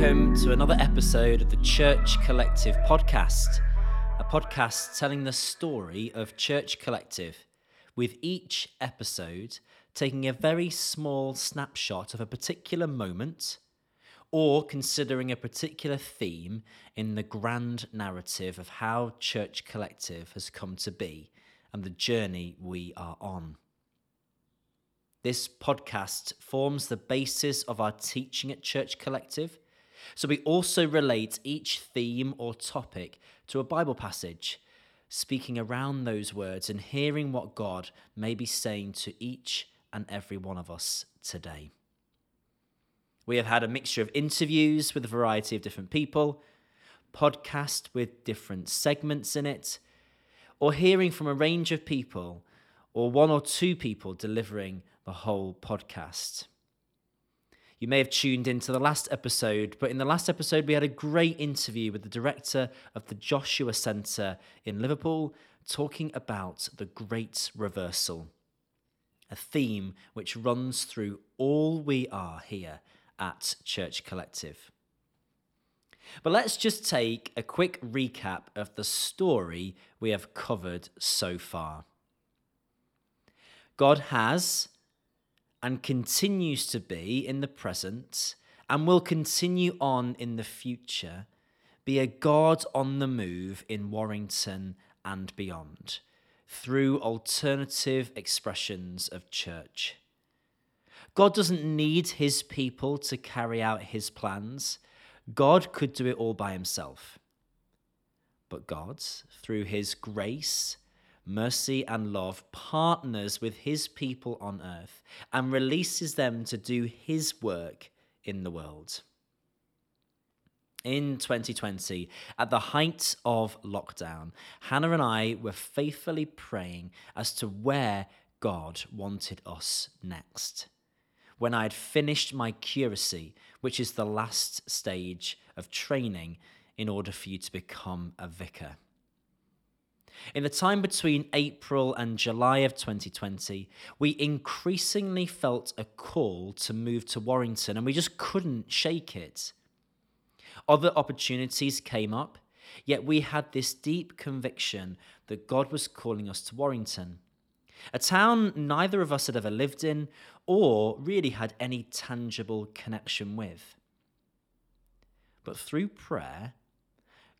welcome to another episode of the Church Collective podcast, a podcast telling the story of Church Collective, with each episode taking a very small snapshot of a particular moment or considering a particular theme in the grand narrative of how Church Collective has come to be and the journey we are on. This podcast forms the basis of our teaching at Church Collective so we also relate each theme or topic to a Bible passage, speaking around those words and hearing what God may be saying to each and every one of us today. We have had a mixture of interviews with a variety of different people, podcast with different segments in it, or hearing from a range of people, or one or two people delivering the whole podcast. You may have tuned into the last episode, but in the last episode, we had a great interview with the director of the Joshua Centre in Liverpool talking about the Great Reversal, a theme which runs through all we are here at Church Collective. But let's just take a quick recap of the story we have covered so far. God has and continues to be in the present and will continue on in the future, be a God on the move in Warrington and beyond through alternative expressions of church. God doesn't need his people to carry out his plans. God could do it all by himself. But God, through his grace mercy, and love partners with his people on earth and releases them to do his work in the world. In 2020, at the height of lockdown, Hannah and I were faithfully praying as to where God wanted us next. When I had finished my curacy, which is the last stage of training in order for you to become a vicar. In the time between April and July of 2020, we increasingly felt a call to move to Warrington and we just couldn't shake it. Other opportunities came up, yet we had this deep conviction that God was calling us to Warrington, a town neither of us had ever lived in or really had any tangible connection with. But through prayer,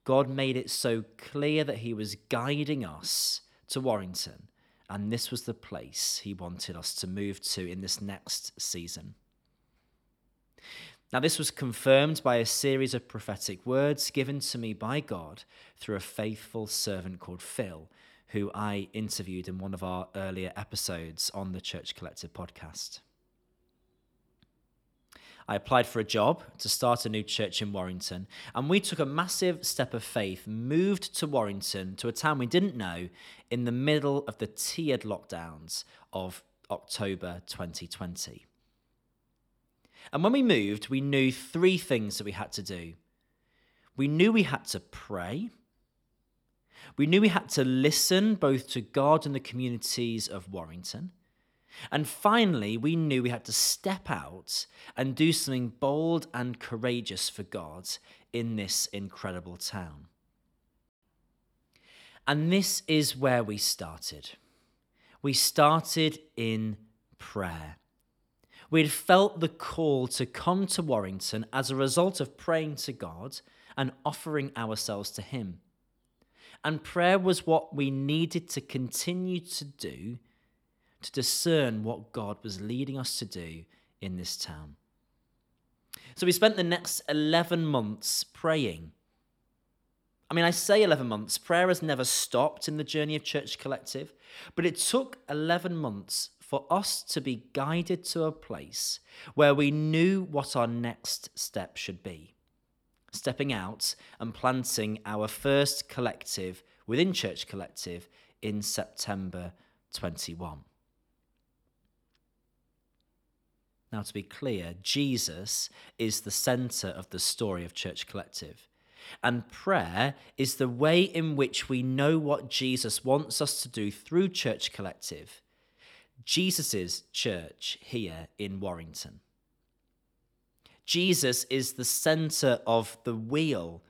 God made it so clear that He was guiding us to Warrington, and this was the place He wanted us to move to in this next season. Now, this was confirmed by a series of prophetic words given to me by God through a faithful servant called Phil, who I interviewed in one of our earlier episodes on the Church Collective podcast. I applied for a job to start a new church in Warrington, and we took a massive step of faith, moved to Warrington, to a town we didn't know, in the middle of the tiered lockdowns of October 2020. And when we moved, we knew three things that we had to do. We knew we had to pray. We knew we had to listen both to God and the communities of Warrington. And finally, we knew we had to step out and do something bold and courageous for God in this incredible town. And this is where we started. We started in prayer. We had felt the call to come to Warrington as a result of praying to God and offering ourselves to Him. And prayer was what we needed to continue to do to discern what God was leading us to do in this town. So we spent the next 11 months praying. I mean, I say 11 months, prayer has never stopped in the journey of Church Collective, but it took 11 months for us to be guided to a place where we knew what our next step should be. Stepping out and planting our first collective within Church Collective in September 21. Now, to be clear, Jesus is the center of the story of Church Collective. And prayer is the way in which we know what Jesus wants us to do through Church Collective, Jesus' church here in Warrington. Jesus is the center of the wheel,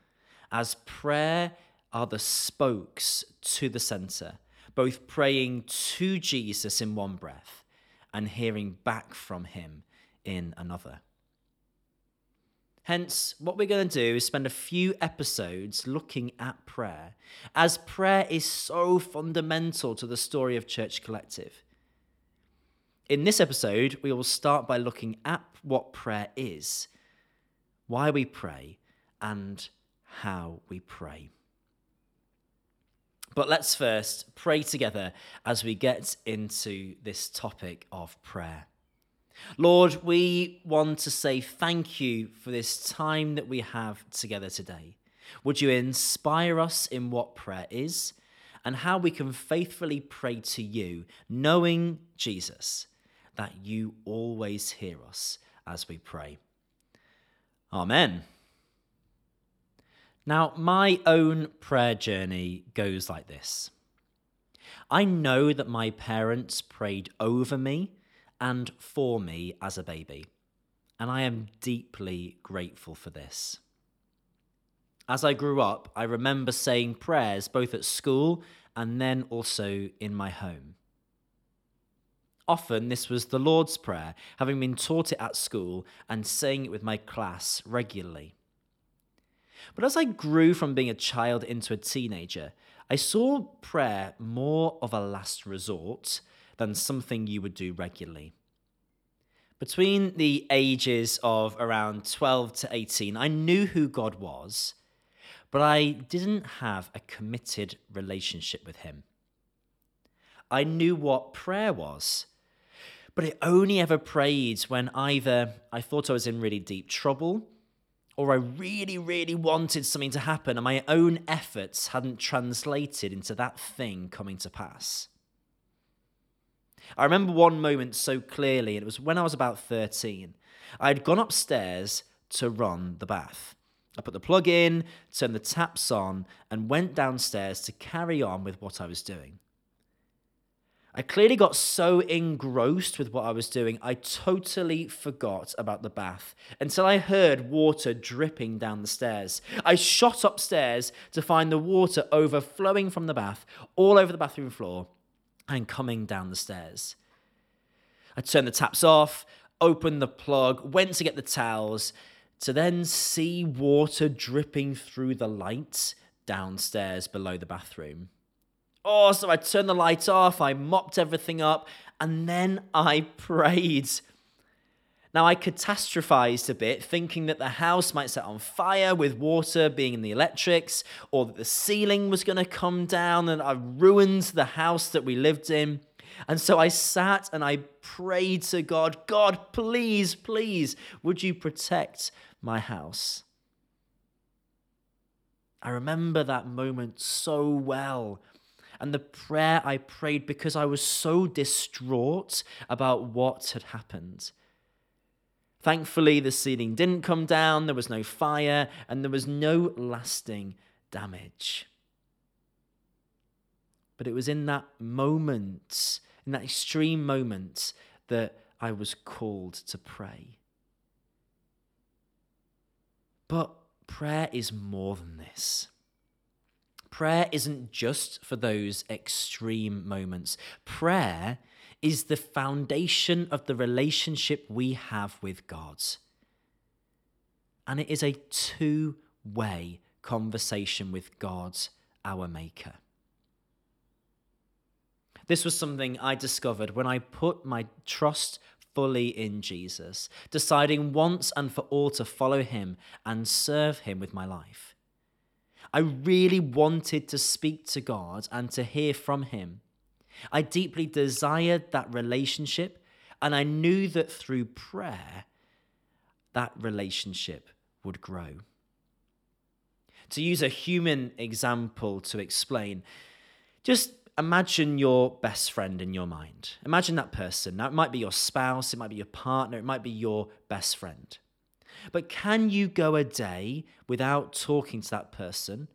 as prayer are the spokes to the center, both praying to Jesus in one breath and hearing back from him in another. Hence, what we're going to do is spend a few episodes looking at prayer, as prayer is so fundamental to the story of Church Collective. In this episode, we will start by looking at what prayer is, why we pray, and how we pray. But let's first pray together as we get into this topic of prayer. Lord, we want to say thank you for this time that we have together today. Would you inspire us in what prayer is and how we can faithfully pray to you, knowing, Jesus, that you always hear us as we pray? Amen. Now, my own prayer journey goes like this I know that my parents prayed over me and for me as a baby. And I am deeply grateful for this. As I grew up, I remember saying prayers both at school and then also in my home. Often, this was the Lord's Prayer, having been taught it at school and saying it with my class regularly. But as I grew from being a child into a teenager, I saw prayer more of a last resort than something you would do regularly. Between the ages of around 12 to 18, I knew who God was, but I didn't have a committed relationship with Him. I knew what prayer was, but I only ever prayed when either I thought I was in really deep trouble or I really, really wanted something to happen and my own efforts hadn't translated into that thing coming to pass. I remember one moment so clearly, and it was when I was about 13. I had gone upstairs to run the bath. I put the plug in, turned the taps on, and went downstairs to carry on with what I was doing. I clearly got so engrossed with what I was doing, I totally forgot about the bath until I heard water dripping down the stairs. I shot upstairs to find the water overflowing from the bath all over the bathroom floor and coming down the stairs. I turned the taps off, opened the plug, went to get the towels, to then see water dripping through the lights downstairs below the bathroom. Oh, so I turned the light off, I mopped everything up, and then I prayed. Now, I catastrophized a bit, thinking that the house might set on fire with water being in the electrics, or that the ceiling was going to come down and I ruined the house that we lived in. And so I sat and I prayed to God God, please, please, would you protect my house? I remember that moment so well. And the prayer I prayed because I was so distraught about what had happened. Thankfully, the ceiling didn't come down, there was no fire, and there was no lasting damage. But it was in that moment, in that extreme moment, that I was called to pray. But prayer is more than this. Prayer isn't just for those extreme moments. Prayer is the foundation of the relationship we have with God. And it is a two way conversation with God, our Maker. This was something I discovered when I put my trust fully in Jesus, deciding once and for all to follow him and serve him with my life. I really wanted to speak to God and to hear from him. I deeply desired that relationship, and I knew that through prayer, that relationship would grow. To use a human example to explain, just imagine your best friend in your mind. Imagine that person. Now, it might be your spouse, it might be your partner, it might be your best friend. But can you go a day without talking to that person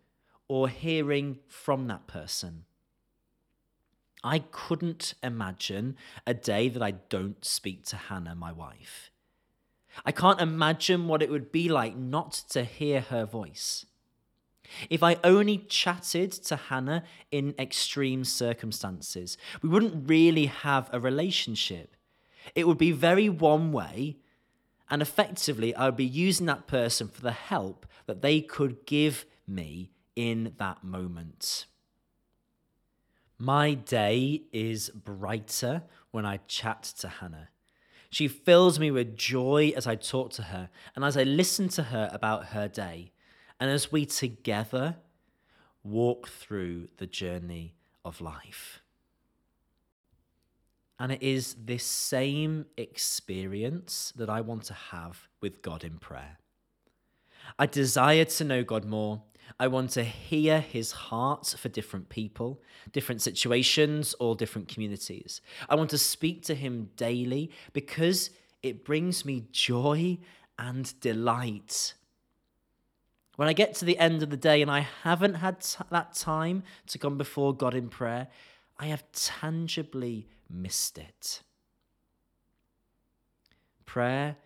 or hearing from that person? I couldn't imagine a day that I don't speak to Hannah, my wife. I can't imagine what it would be like not to hear her voice. If I only chatted to Hannah in extreme circumstances, we wouldn't really have a relationship. It would be very one way, and effectively, I would be using that person for the help that they could give me in that moment. My day is brighter when I chat to Hannah. She fills me with joy as I talk to her and as I listen to her about her day, and as we together walk through the journey of life. And it is this same experience that I want to have with God in prayer. I desire to know God more. I want to hear his heart for different people, different situations, or different communities. I want to speak to him daily because it brings me joy and delight. When I get to the end of the day and I haven't had t- that time to come before God in prayer, I have tangibly missed it. Prayer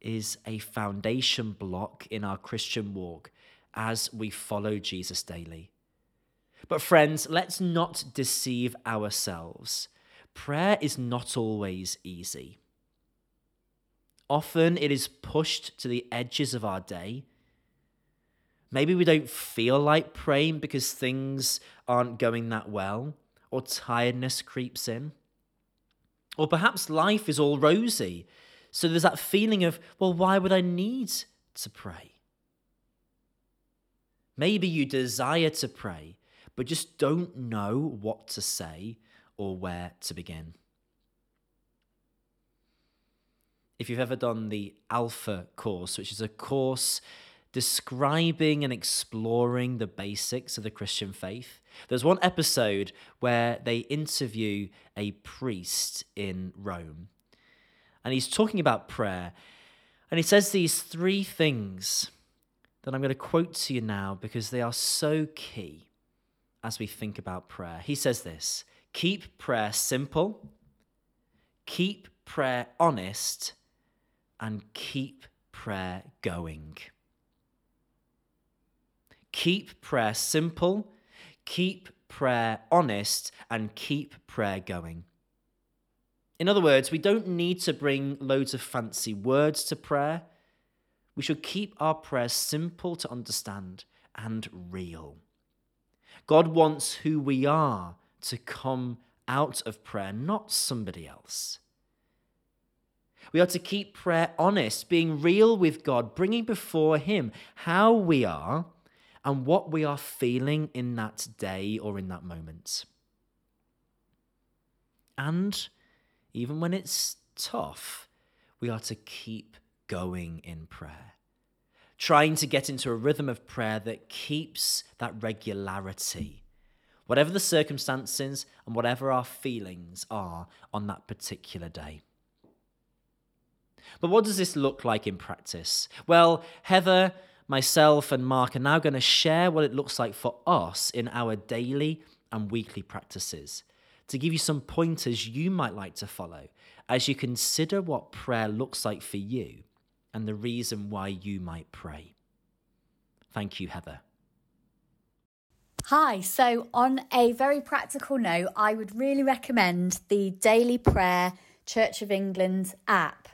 is a foundation block in our Christian walk as we follow Jesus daily. But, friends, let's not deceive ourselves. Prayer is not always easy. Often it is pushed to the edges of our day. Maybe we don't feel like praying because things aren't going that well, or tiredness creeps in. Or perhaps life is all rosy so there's that feeling of, well, why would I need to pray? Maybe you desire to pray, but just don't know what to say or where to begin. If you've ever done the Alpha course, which is a course describing and exploring the basics of the Christian faith, there's one episode where they interview a priest in Rome and he's talking about prayer. And he says these three things that I'm going to quote to you now because they are so key as we think about prayer. He says this keep prayer simple, keep prayer honest, and keep prayer going. Keep prayer simple, keep prayer honest, and keep prayer going. In other words, we don't need to bring loads of fancy words to prayer. We should keep our prayers simple to understand and real. God wants who we are to come out of prayer, not somebody else. We are to keep prayer honest, being real with God, bringing before Him how we are and what we are feeling in that day or in that moment. And even when it's tough, we are to keep going in prayer. Trying to get into a rhythm of prayer that keeps that regularity, whatever the circumstances and whatever our feelings are on that particular day. But what does this look like in practice? Well, Heather, myself, and Mark are now going to share what it looks like for us in our daily and weekly practices to give you some pointers you might like to follow as you consider what prayer looks like for you and the reason why you might pray. Thank you, Heather. Hi, so on a very practical note, I would really recommend the Daily Prayer Church of England app.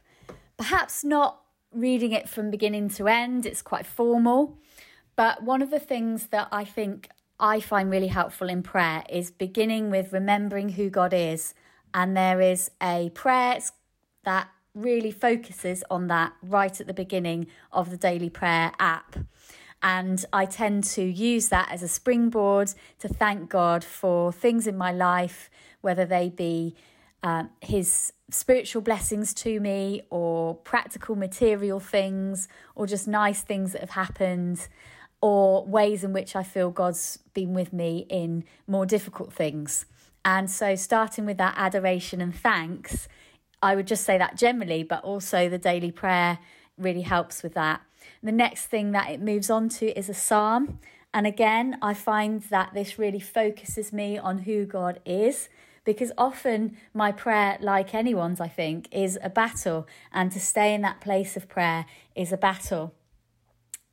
Perhaps not reading it from beginning to end, it's quite formal, but one of the things that I think I find really helpful in prayer is beginning with remembering who God is. And there is a prayer that really focuses on that right at the beginning of the daily prayer app. And I tend to use that as a springboard to thank God for things in my life, whether they be um, His spiritual blessings to me, or practical material things, or just nice things that have happened or ways in which I feel God's been with me in more difficult things. And so, starting with that adoration and thanks, I would just say that generally, but also the daily prayer really helps with that. The next thing that it moves on to is a psalm. And again, I find that this really focuses me on who God is because often my prayer, like anyone's, I think, is a battle. And to stay in that place of prayer is a battle.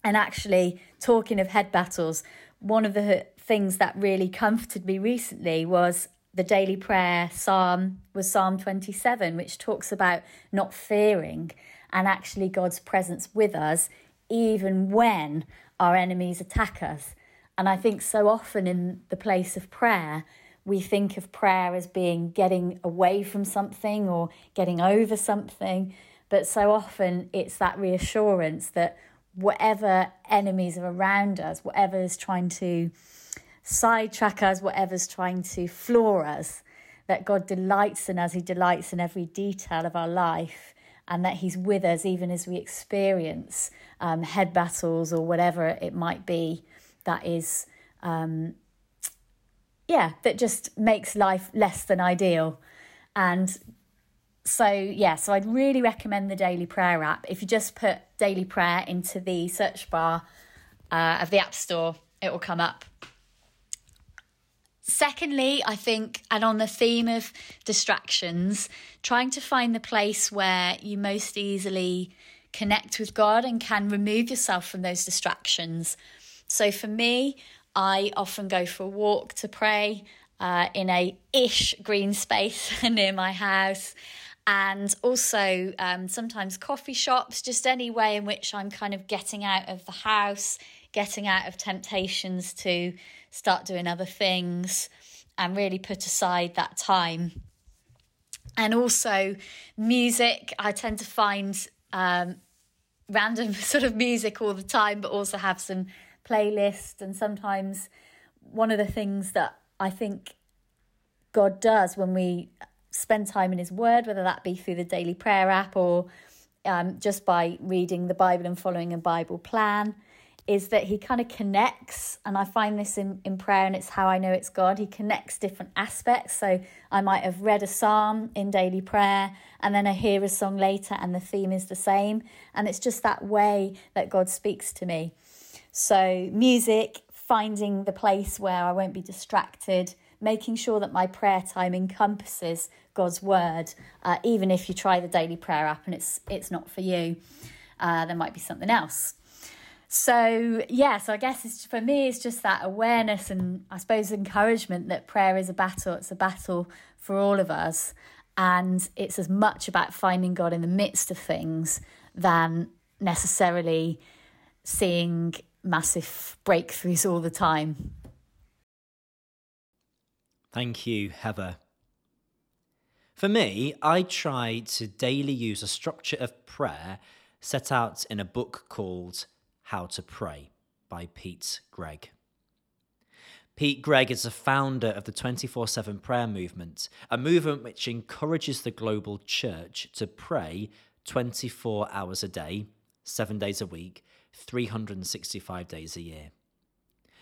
And actually, talking of head battles, one of the things that really comforted me recently was the daily prayer psalm was Psalm 27, which talks about not fearing and actually God's presence with us, even when our enemies attack us. And I think so often in the place of prayer, we think of prayer as being getting away from something or getting over something. But so often it's that reassurance that whatever enemies are around us, whatever is trying to sidetrack us, whatever's trying to floor us, that God delights in us, He delights in every detail of our life, and that He's with us even as we experience um, head battles or whatever it might be that is, um, yeah, that just makes life less than ideal. And so, yeah, so I'd really recommend the Daily Prayer app. If you just put Daily Prayer into the search bar uh, of the App Store, it will come up. Secondly, I think, and on the theme of distractions, trying to find the place where you most easily connect with God and can remove yourself from those distractions. So for me, I often go for a walk to pray uh, in a ish green space near my house. And also um, sometimes coffee shops, just any way in which I'm kind of getting out of the house, getting out of temptations to start doing other things, and really put aside that time. And also, music, I tend to find um, random sort of music all the time, but also have some playlists. And sometimes, one of the things that I think God does when we spend time in His Word, whether that be through the daily prayer app or um, just by reading the Bible and following a Bible plan, is that he kind of connects, and I find this in, in prayer, and it's how I know it's God. He connects different aspects. So I might have read a psalm in daily prayer, and then I hear a song later, and the theme is the same. And it's just that way that God speaks to me. So, music, finding the place where I won't be distracted, making sure that my prayer time encompasses God's word, uh, even if you try the daily prayer app and it's it's not for you, uh, there might be something else. So, yeah, so I guess for me, it's just that awareness and I suppose encouragement that prayer is a battle. It's a battle for all of us. And it's as much about finding God in the midst of things than necessarily seeing massive breakthroughs all the time. Thank you, Heather. For me, I try to daily use a structure of prayer set out in a book called how to Pray by Pete Greig. Pete Greig is the founder of the 24 7 prayer movement, a movement which encourages the global church to pray 24 hours a day, seven days a week, 365 days a year,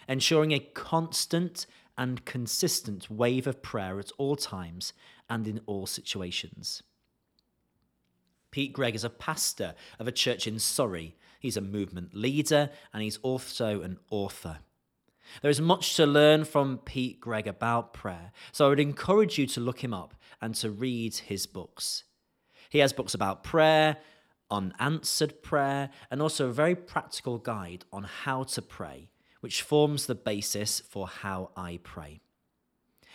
ensuring a constant and consistent wave of prayer at all times and in all situations. Pete Greig is a pastor of a church in Surrey He's a movement leader and he's also an author. There is much to learn from Pete Greig about prayer, so I would encourage you to look him up and to read his books. He has books about prayer, unanswered prayer, and also a very practical guide on how to pray, which forms the basis for how I pray.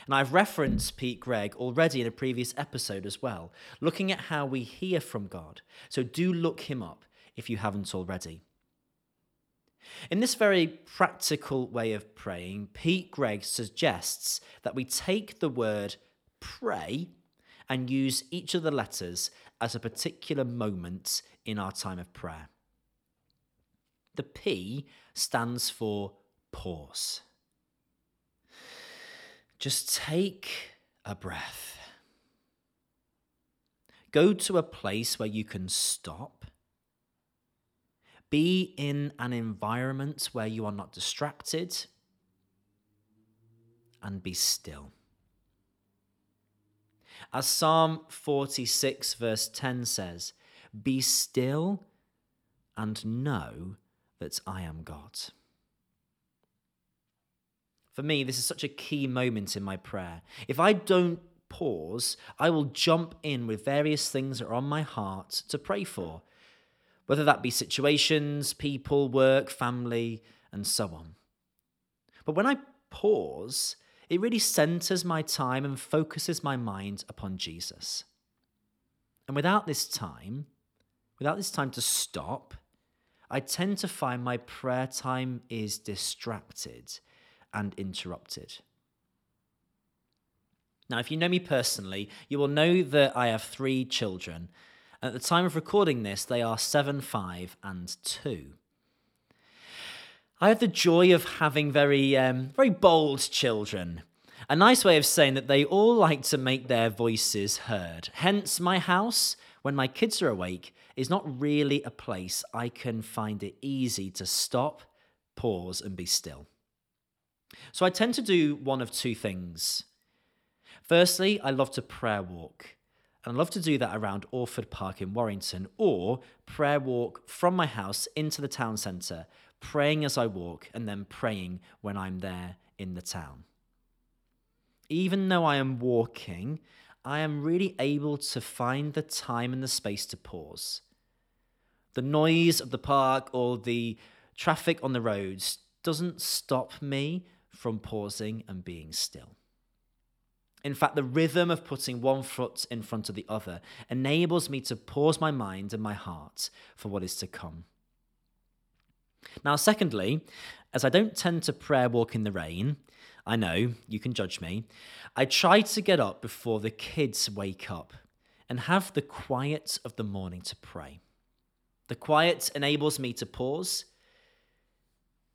And I've referenced Pete Greig already in a previous episode as well, looking at how we hear from God. So do look him up if you haven't already. In this very practical way of praying, Pete Greig suggests that we take the word pray and use each of the letters as a particular moment in our time of prayer. The P stands for pause. Just take a breath. Go to a place where you can stop be in an environment where you are not distracted and be still. As Psalm 46, verse 10 says, Be still and know that I am God. For me, this is such a key moment in my prayer. If I don't pause, I will jump in with various things that are on my heart to pray for, whether that be situations, people, work, family, and so on. But when I pause, it really centers my time and focuses my mind upon Jesus. And without this time, without this time to stop, I tend to find my prayer time is distracted and interrupted. Now, if you know me personally, you will know that I have three children. At the time of recording this, they are seven, five, and two. I have the joy of having very, um, very bold children. A nice way of saying that they all like to make their voices heard. Hence, my house, when my kids are awake, is not really a place I can find it easy to stop, pause, and be still. So I tend to do one of two things. Firstly, I love to prayer walk. And I love to do that around Orford Park in Warrington, or prayer walk from my house into the town centre, praying as I walk and then praying when I'm there in the town. Even though I am walking, I am really able to find the time and the space to pause. The noise of the park or the traffic on the roads doesn't stop me from pausing and being still. In fact, the rhythm of putting one foot in front of the other enables me to pause my mind and my heart for what is to come. Now, secondly, as I don't tend to prayer walk in the rain, I know, you can judge me, I try to get up before the kids wake up and have the quiet of the morning to pray. The quiet enables me to pause,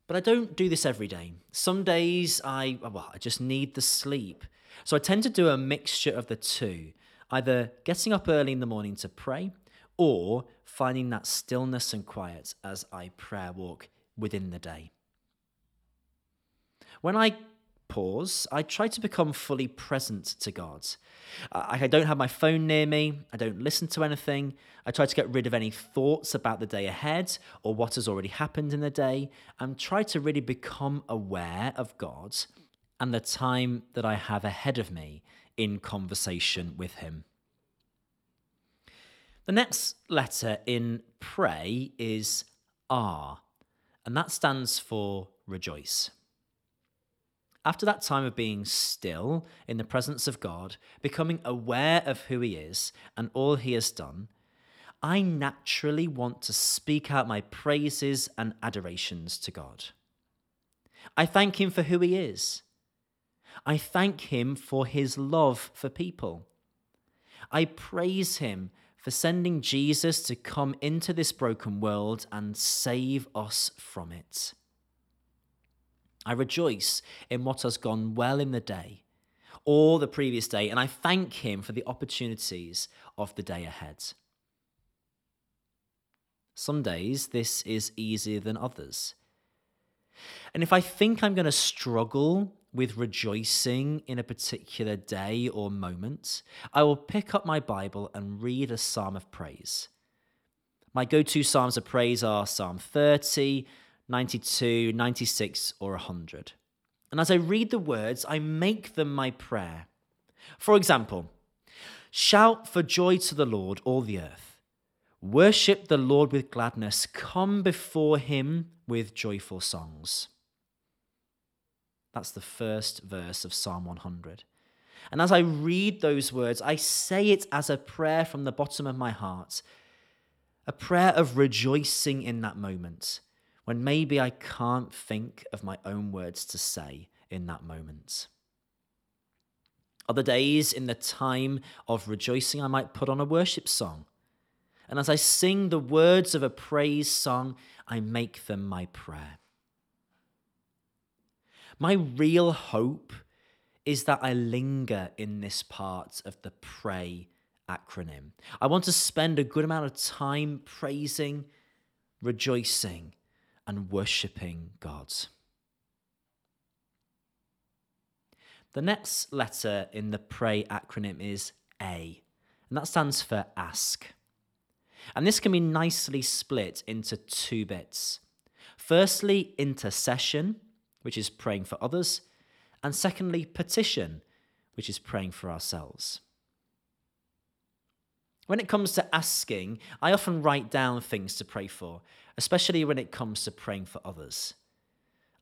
but I don't do this every day. Some days I, well, I just need the sleep so I tend to do a mixture of the two, either getting up early in the morning to pray or finding that stillness and quiet as I prayer walk within the day. When I pause, I try to become fully present to God. I don't have my phone near me, I don't listen to anything. I try to get rid of any thoughts about the day ahead or what has already happened in the day and try to really become aware of God and the time that I have ahead of me in conversation with Him. The next letter in pray is R, and that stands for rejoice. After that time of being still in the presence of God, becoming aware of who He is and all He has done, I naturally want to speak out my praises and adorations to God. I thank Him for who He is I thank him for his love for people. I praise him for sending Jesus to come into this broken world and save us from it. I rejoice in what has gone well in the day or the previous day, and I thank him for the opportunities of the day ahead. Some days this is easier than others. And if I think I'm going to struggle with rejoicing in a particular day or moment, I will pick up my Bible and read a psalm of praise. My go to psalms of praise are Psalm 30, 92, 96, or 100. And as I read the words, I make them my prayer. For example, shout for joy to the Lord, all the earth. Worship the Lord with gladness. Come before him with joyful songs. That's the first verse of Psalm 100. And as I read those words, I say it as a prayer from the bottom of my heart, a prayer of rejoicing in that moment when maybe I can't think of my own words to say in that moment. Other days, in the time of rejoicing, I might put on a worship song. And as I sing the words of a praise song, I make them my prayer. My real hope is that I linger in this part of the pray acronym. I want to spend a good amount of time praising, rejoicing, and worshipping God. The next letter in the pray acronym is A, and that stands for ask. And this can be nicely split into two bits. Firstly, intercession, which is praying for others, and secondly, petition, which is praying for ourselves. When it comes to asking, I often write down things to pray for, especially when it comes to praying for others.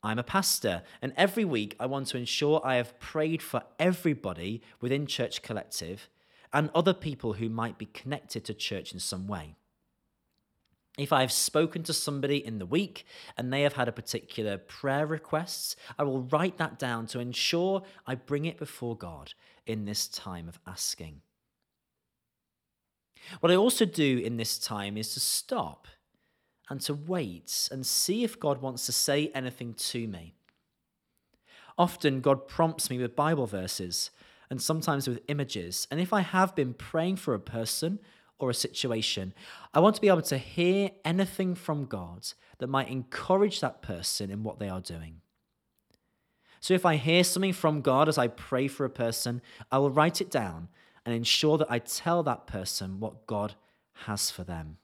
I'm a pastor, and every week I want to ensure I have prayed for everybody within Church Collective and other people who might be connected to church in some way. If I have spoken to somebody in the week and they have had a particular prayer request, I will write that down to ensure I bring it before God in this time of asking. What I also do in this time is to stop and to wait and see if God wants to say anything to me. Often, God prompts me with Bible verses and sometimes with images. And if I have been praying for a person or a situation, I want to be able to hear anything from God that might encourage that person in what they are doing. So if I hear something from God as I pray for a person, I will write it down and ensure that I tell that person what God has for them.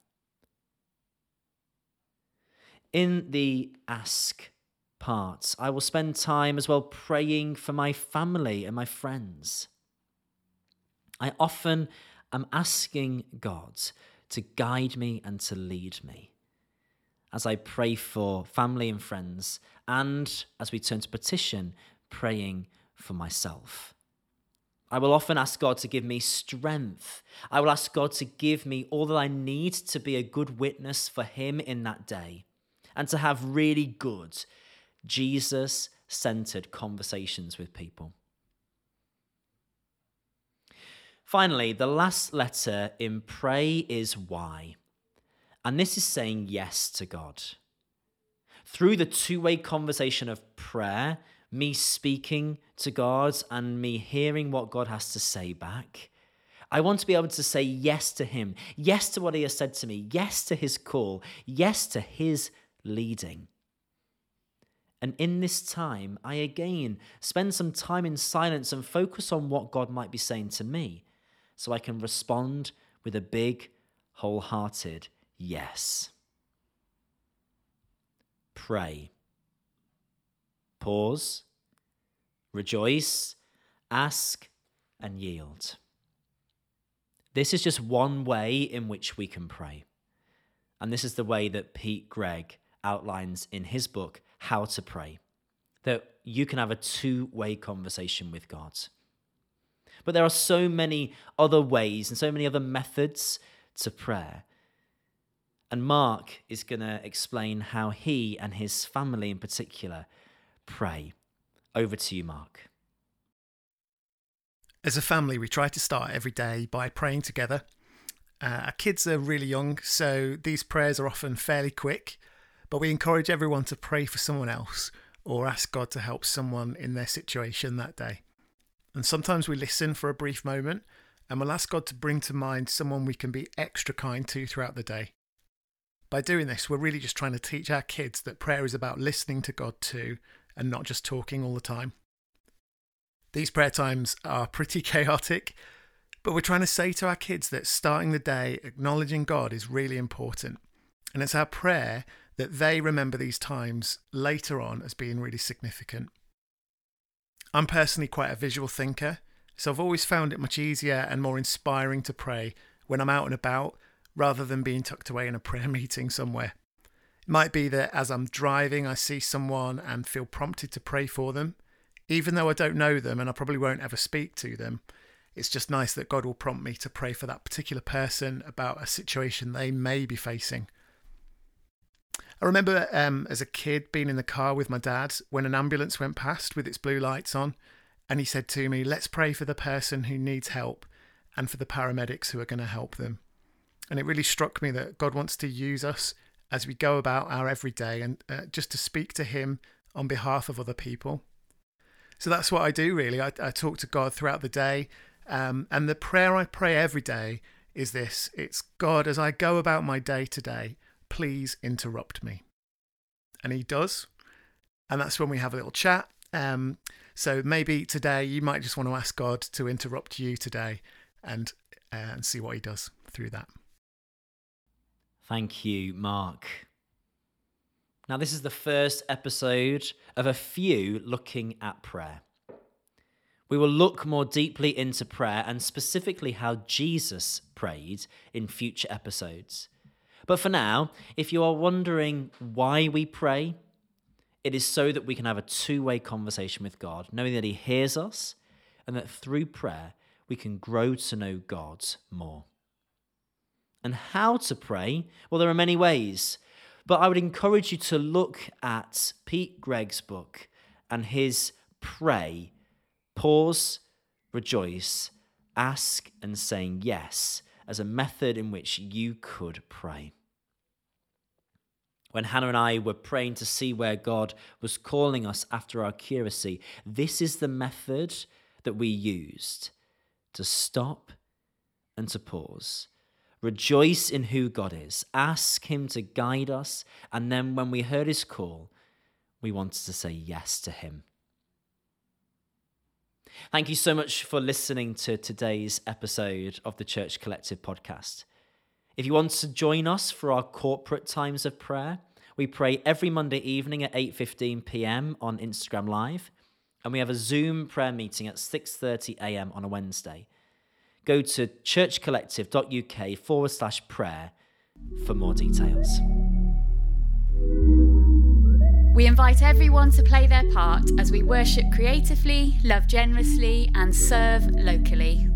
In the ask parts, I will spend time as well praying for my family and my friends. I often am asking God to guide me and to lead me as I pray for family and friends, and as we turn to petition, praying for myself. I will often ask God to give me strength. I will ask God to give me all that I need to be a good witness for Him in that day and to have really good, Jesus centered conversations with people. Finally, the last letter in pray is Y. And this is saying yes to God. Through the two way conversation of prayer, me speaking to God and me hearing what God has to say back. I want to be able to say yes to Him, yes to what He has said to me, yes to His call, yes to His leading. And in this time, I again spend some time in silence and focus on what God might be saying to me so I can respond with a big, wholehearted yes. Pray pause, rejoice, ask, and yield. This is just one way in which we can pray. And this is the way that Pete Greig outlines in his book, How to Pray, that you can have a two way conversation with God. But there are so many other ways and so many other methods to prayer. And Mark is going to explain how he and his family in particular pray. Over to you, Mark. As a family, we try to start every day by praying together. Uh, our kids are really young, so these prayers are often fairly quick, but we encourage everyone to pray for someone else or ask God to help someone in their situation that day. And sometimes we listen for a brief moment and we'll ask God to bring to mind someone we can be extra kind to throughout the day. By doing this, we're really just trying to teach our kids that prayer is about listening to God too and not just talking all the time. These prayer times are pretty chaotic, but we're trying to say to our kids that starting the day acknowledging God is really important. And it's our prayer that they remember these times later on as being really significant. I'm personally quite a visual thinker, so I've always found it much easier and more inspiring to pray when I'm out and about rather than being tucked away in a prayer meeting somewhere. It might be that as I'm driving, I see someone and feel prompted to pray for them, even though I don't know them and I probably won't ever speak to them. It's just nice that God will prompt me to pray for that particular person about a situation they may be facing. I remember um, as a kid being in the car with my dad when an ambulance went past with its blue lights on, and he said to me, Let's pray for the person who needs help and for the paramedics who are going to help them. And it really struck me that God wants to use us as we go about our everyday and uh, just to speak to Him on behalf of other people. So that's what I do really. I, I talk to God throughout the day. Um, and the prayer I pray every day is this it's God, as I go about my day today, please interrupt me. And He does. And that's when we have a little chat. Um, so maybe today you might just want to ask God to interrupt you today and, uh, and see what He does through that. Thank you, Mark. Now, this is the first episode of a few looking at prayer. We will look more deeply into prayer and specifically how Jesus prayed in future episodes. But for now, if you are wondering why we pray, it is so that we can have a two way conversation with God, knowing that He hears us and that through prayer we can grow to know God more. And how to pray? Well, there are many ways, but I would encourage you to look at Pete Greig's book and his Pray Pause, rejoice, ask, and saying yes as a method in which you could pray. When Hannah and I were praying to see where God was calling us after our curacy, this is the method that we used to stop and to pause. Rejoice in who God is, ask Him to guide us, and then when we heard His call, we wanted to say yes to Him. Thank you so much for listening to today's episode of the Church Collective podcast. If you want to join us for our corporate times of prayer, we pray every Monday evening at 8:15 p.m. on Instagram Live, and we have a Zoom prayer meeting at 6:30 a.m. on a Wednesday. Go to churchcollective.uk forward slash prayer for more details. We invite everyone to play their part as we worship creatively, love generously, and serve locally.